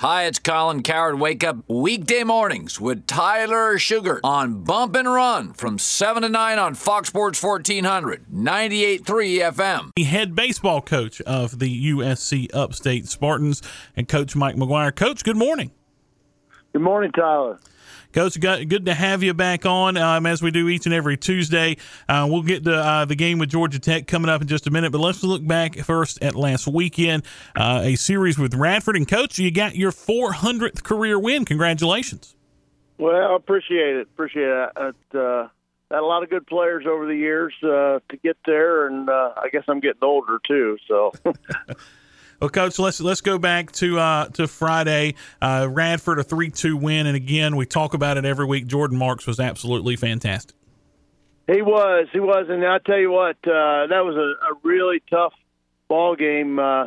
Hi, it's Colin Cowherd. Wake up weekday mornings with Tyler Sugar on Bump and Run from 7 to 9 on Fox Sports 1400, 98.3 FM. The head baseball coach of the USC Upstate Spartans and Coach Mike McGuire. Coach, good morning. Good morning, Tyler. Coach, good to have you back on um, as we do each and every Tuesday. Uh, we'll get to uh, the game with Georgia Tech coming up in just a minute, but let's look back first at last weekend, uh, a series with Radford. And, Coach, you got your 400th career win. Congratulations. Well, I appreciate it. Appreciate it. it uh, had a lot of good players over the years uh, to get there, and uh, I guess I'm getting older too. So Well, coach, let's let's go back to uh, to Friday. Uh, Radford a three two win, and again we talk about it every week. Jordan Marks was absolutely fantastic. He was, he was, and I tell you what, uh, that was a, a really tough ball game. Uh,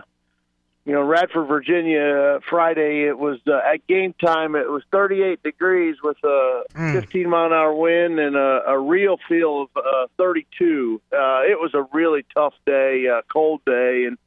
you know, Radford, Virginia, uh, Friday. It was uh, at game time. It was 38 degrees with a mm. 15 mile an hour wind and a, a real feel of uh, 32. Uh, it was a really tough day, uh, cold day, and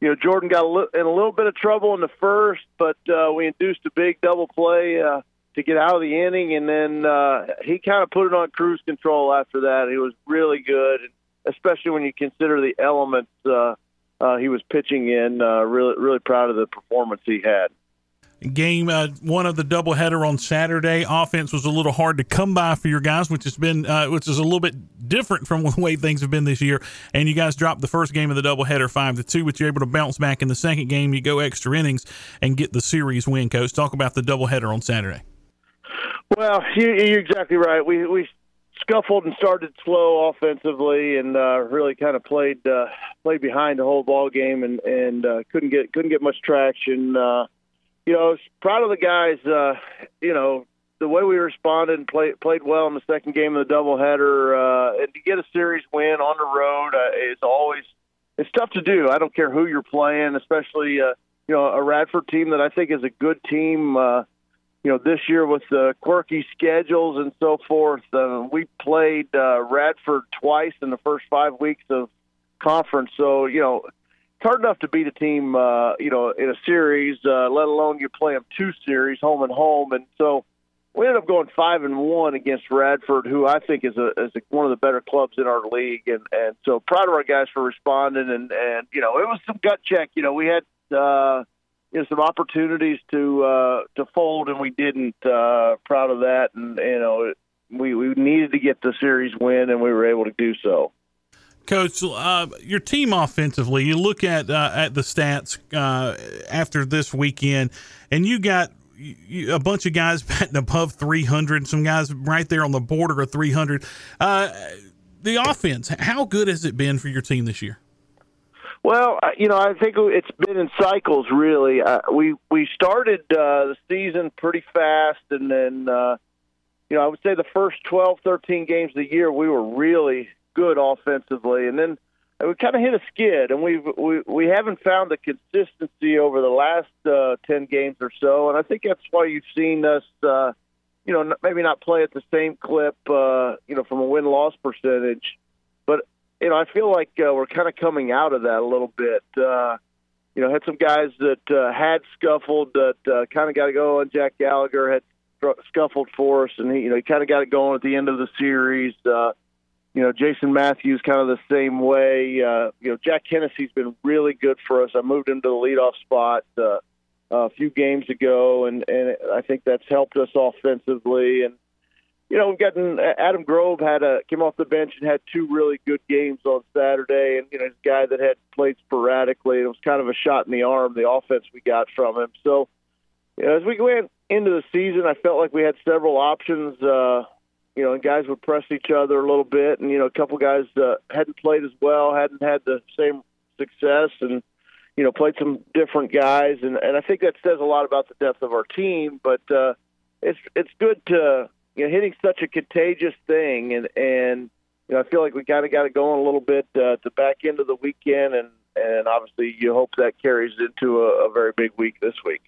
you know, Jordan got a li- in a little bit of trouble in the first, but uh, we induced a big double play uh, to get out of the inning, and then uh, he kind of put it on cruise control after that. He was really good, especially when you consider the elements uh, uh, he was pitching in. Uh, really, really proud of the performance he had game uh, one of the doubleheader on Saturday. Offense was a little hard to come by for your guys, which has been uh, which is a little bit different from the way things have been this year. And you guys dropped the first game of the doubleheader five to two, but you're able to bounce back in the second game. You go extra innings and get the series win. Coach, talk about the doubleheader on Saturday. Well, you, are exactly right. We we scuffled and started slow offensively, and uh, really kind of played uh, played behind the whole ball game, and and uh, couldn't get couldn't get much traction. You know, proud of the guys. Uh, you know, the way we responded and played played well in the second game of the doubleheader, uh, and to get a series win on the road uh, is always it's tough to do. I don't care who you're playing, especially uh, you know a Radford team that I think is a good team. Uh, you know, this year with the quirky schedules and so forth, uh, we played uh, Radford twice in the first five weeks of conference. So you know, it's hard enough to beat a team, uh, you know, in a series, uh, let alone you play them two series, home and home. And so we ended up going five and one against Radford, who I think is a is a, one of the better clubs in our league. And and so proud of our guys for responding. And and you know, it was some gut check. You know, we had. Uh, you know, some opportunities to uh, to fold, and we didn't. Uh, proud of that, and you know, we we needed to get the series win, and we were able to do so. Coach, uh, your team offensively, you look at uh, at the stats uh, after this weekend, and you got you, a bunch of guys batting above 300, some guys right there on the border of 300. Uh, the offense, how good has it been for your team this year? Well, you know, I think it's been in cycles. Really, uh, we we started uh, the season pretty fast, and then you know, I would say the first 12, 13 games of the year, we were really good offensively, and then we kind of hit a skid, and we've we we haven't found the consistency over the last uh, ten games or so, and I think that's why you've seen us, uh, you know, maybe not play at the same clip, uh, you know, from a win loss percentage, but you know, I feel like uh, we're kind of coming out of that a little bit. Uh, you know, had some guys that uh, had scuffled that uh, kind of got to go, and Jack Gallagher had scuffled for us, and he, you know, he kind of got it going at the end of the series. Uh, you know, Jason Matthews kind of the same way. Uh, you know, Jack Hennessy's been really good for us. I moved him to the leadoff spot uh, a few games ago, and and I think that's helped us offensively. And you know, we've gotten Adam Grove had a came off the bench and had two really good games on Saturday, and you know, he's a guy that had played sporadically. It was kind of a shot in the arm the offense we got from him. So, you know, as we went into the season, I felt like we had several options. Uh, you know, and guys would press each other a little bit, and you know, a couple guys uh, hadn't played as well, hadn't had the same success, and you know, played some different guys, and and I think that says a lot about the depth of our team. But uh, it's it's good to you know hitting such a contagious thing, and and you know, I feel like we kind of got it going a little bit uh, at the back end of the weekend, and and obviously you hope that carries into a, a very big week this week.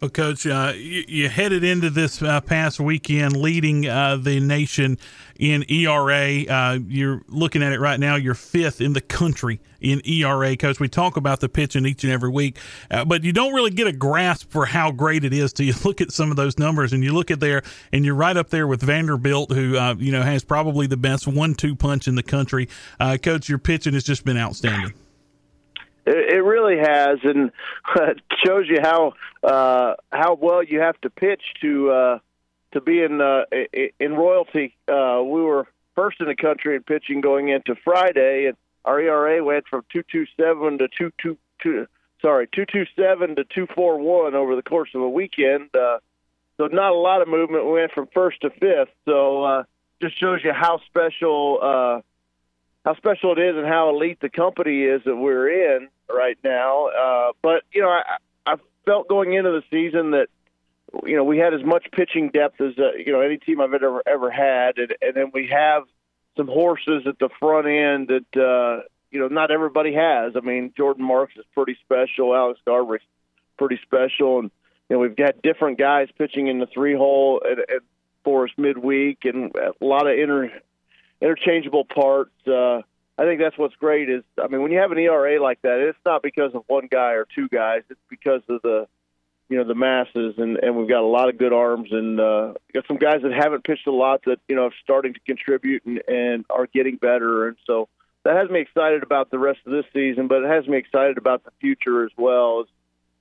Well, Coach, uh, you, you, headed into this uh, past weekend leading uh, the nation in ERA. Uh, you're looking at it right now. You're fifth in the country in ERA, Coach. We talk about the pitching each and every week, uh, but you don't really get a grasp for how great it is till you look at some of those numbers and you look at there, and you're right up there with Vanderbilt, who uh, you know has probably the best one-two punch in the country. Coach, your pitching has just been outstanding. It, really has, and shows you how uh, how well you have to pitch to uh, to be in uh, in royalty. Uh, we were first in the country in pitching going into Friday, and our ERA went from two two seven to two two two. Sorry, two two seven to two four one over the course of a weekend. Uh, so not a lot of movement. We went from first to fifth. So uh, just shows you how special uh, how special it is and how elite the company is that we're in right now. Uh, but you know, I, I felt going into the season that you know we had as much pitching depth as uh, you know any team I've ever ever had, and, and then we have some horses at the front end that uh, you know not everybody has. I mean, Jordan Marks is pretty special. Alex Garber's pretty special, and you know we've got different guys pitching in the three hole at, at for us midweek, and a lot of inter interchangeable parts. Uh, I think that's what's great is I mean when you have an ERA like that, it's not because of one guy or two guys. It's because of the you know the masses and and we've got a lot of good arms and uh, got some guys that haven't pitched a lot that you know are starting to contribute and, and are getting better and so that has me excited about the rest of this season, but it has me excited about the future as well. As,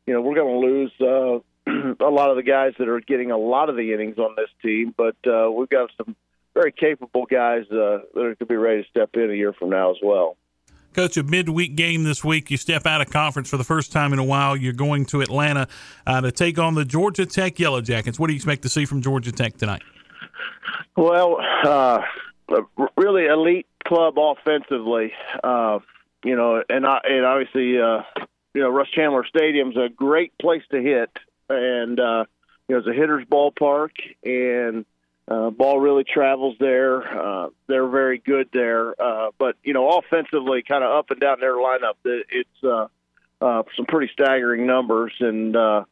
you know, we're going to lose uh, a lot of the guys that are getting a lot of the innings on this team, but uh, we've got some very capable guys uh, that are going to be ready to step in a year from now as well. Coach, a midweek game this week. You step out of conference for the first time in a while. You're going to Atlanta uh, to take on the Georgia Tech Yellow Jackets. What do you expect to see from Georgia Tech tonight? Well, uh, really elite club offensively. Uh, you know, and, I, and obviously, uh, you know, Russ Chandler Stadium's a great place to hit, and uh, you know, it's a hitter's ballpark, and uh, ball really travels there. Uh, they're very good there, uh, but you know, offensively, kind of up and down their lineup, it's uh, uh, some pretty staggering numbers, and uh,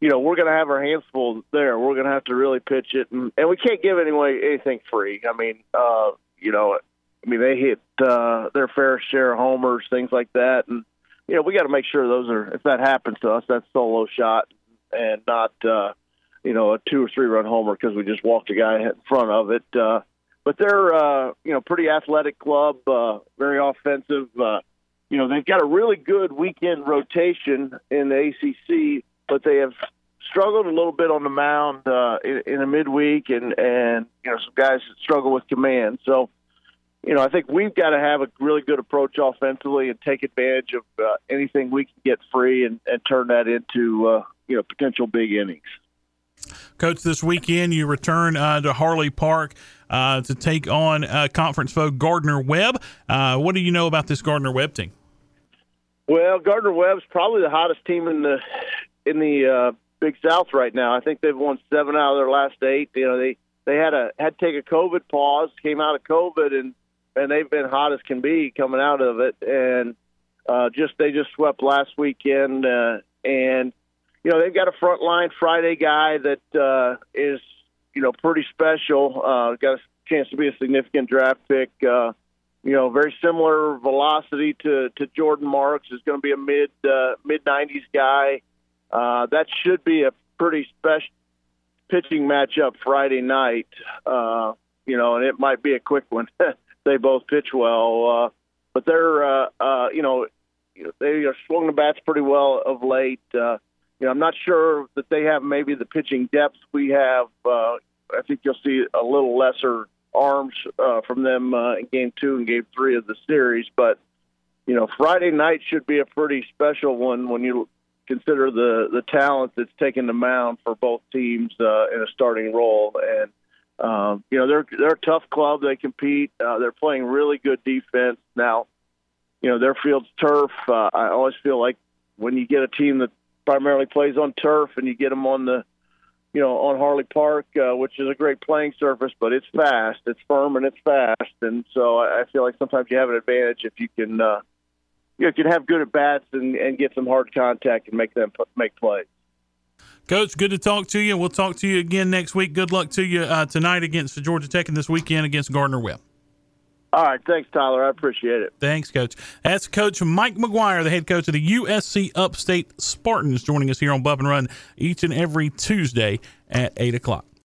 you know, we're going to have our hands full there. We're going to have to really pitch it, and, and we can't give anyway anything free. I mean, uh, you know, I mean they hit uh, their fair share of homers, things like that, and you know, we got to make sure those are if that happens to us, that's solo shot and not. Uh, you know, a two or three run homer because we just walked a guy in front of it. Uh, but they're, uh, you know, pretty athletic club, uh, very offensive. Uh, you know, they've got a really good weekend rotation in the ACC, but they have struggled a little bit on the mound uh, in, in a midweek, and and you know, some guys struggle with command. So, you know, I think we've got to have a really good approach offensively and take advantage of uh, anything we can get free and, and turn that into uh, you know potential big innings. Coach, this weekend you return uh, to Harley Park uh, to take on uh, conference foe Gardner Webb. Uh, what do you know about this Gardner Webb team? Well, Gardner Webb's probably the hottest team in the in the uh, Big South right now. I think they've won seven out of their last eight. You know, they they had a had to take a COVID pause, came out of COVID, and and they've been hot as can be coming out of it. And uh, just they just swept last weekend, uh, and you know, they've got a frontline Friday guy that uh, is, you know, pretty special. Uh, got a chance to be a significant draft pick. Uh, you know, very similar velocity to to Jordan Marks. Is going to be a mid uh, mid nineties guy. Uh, that should be a pretty special pitching matchup Friday night. Uh, you know, and it might be a quick one. they both pitch well, uh, but they're uh, uh, you know they are swung the bats pretty well of late. Uh, you know, I'm not sure that they have maybe the pitching depth we have. Uh, I think you'll see a little lesser arms uh, from them uh, in game two and game three of the series. But, you know, Friday night should be a pretty special one when you consider the, the talent that's taken the mound for both teams uh, in a starting role. And, um, you know, they're, they're a tough club. They compete. Uh, they're playing really good defense. Now, you know, their field's turf. Uh, I always feel like when you get a team that primarily plays on turf, and you get them on the, you know, on Harley Park, uh, which is a great playing surface, but it's fast, it's firm, and it's fast, and so I feel like sometimes you have an advantage if you can, uh, you can have good at bats and, and get some hard contact and make them make plays. Coach, good to talk to you. We'll talk to you again next week. Good luck to you uh, tonight against Georgia Tech and this weekend against Gardner Webb. All right, thanks, Tyler. I appreciate it. Thanks, Coach. That's Coach Mike McGuire, the head coach of the USC Upstate Spartans, joining us here on Bump and Run each and every Tuesday at 8 o'clock.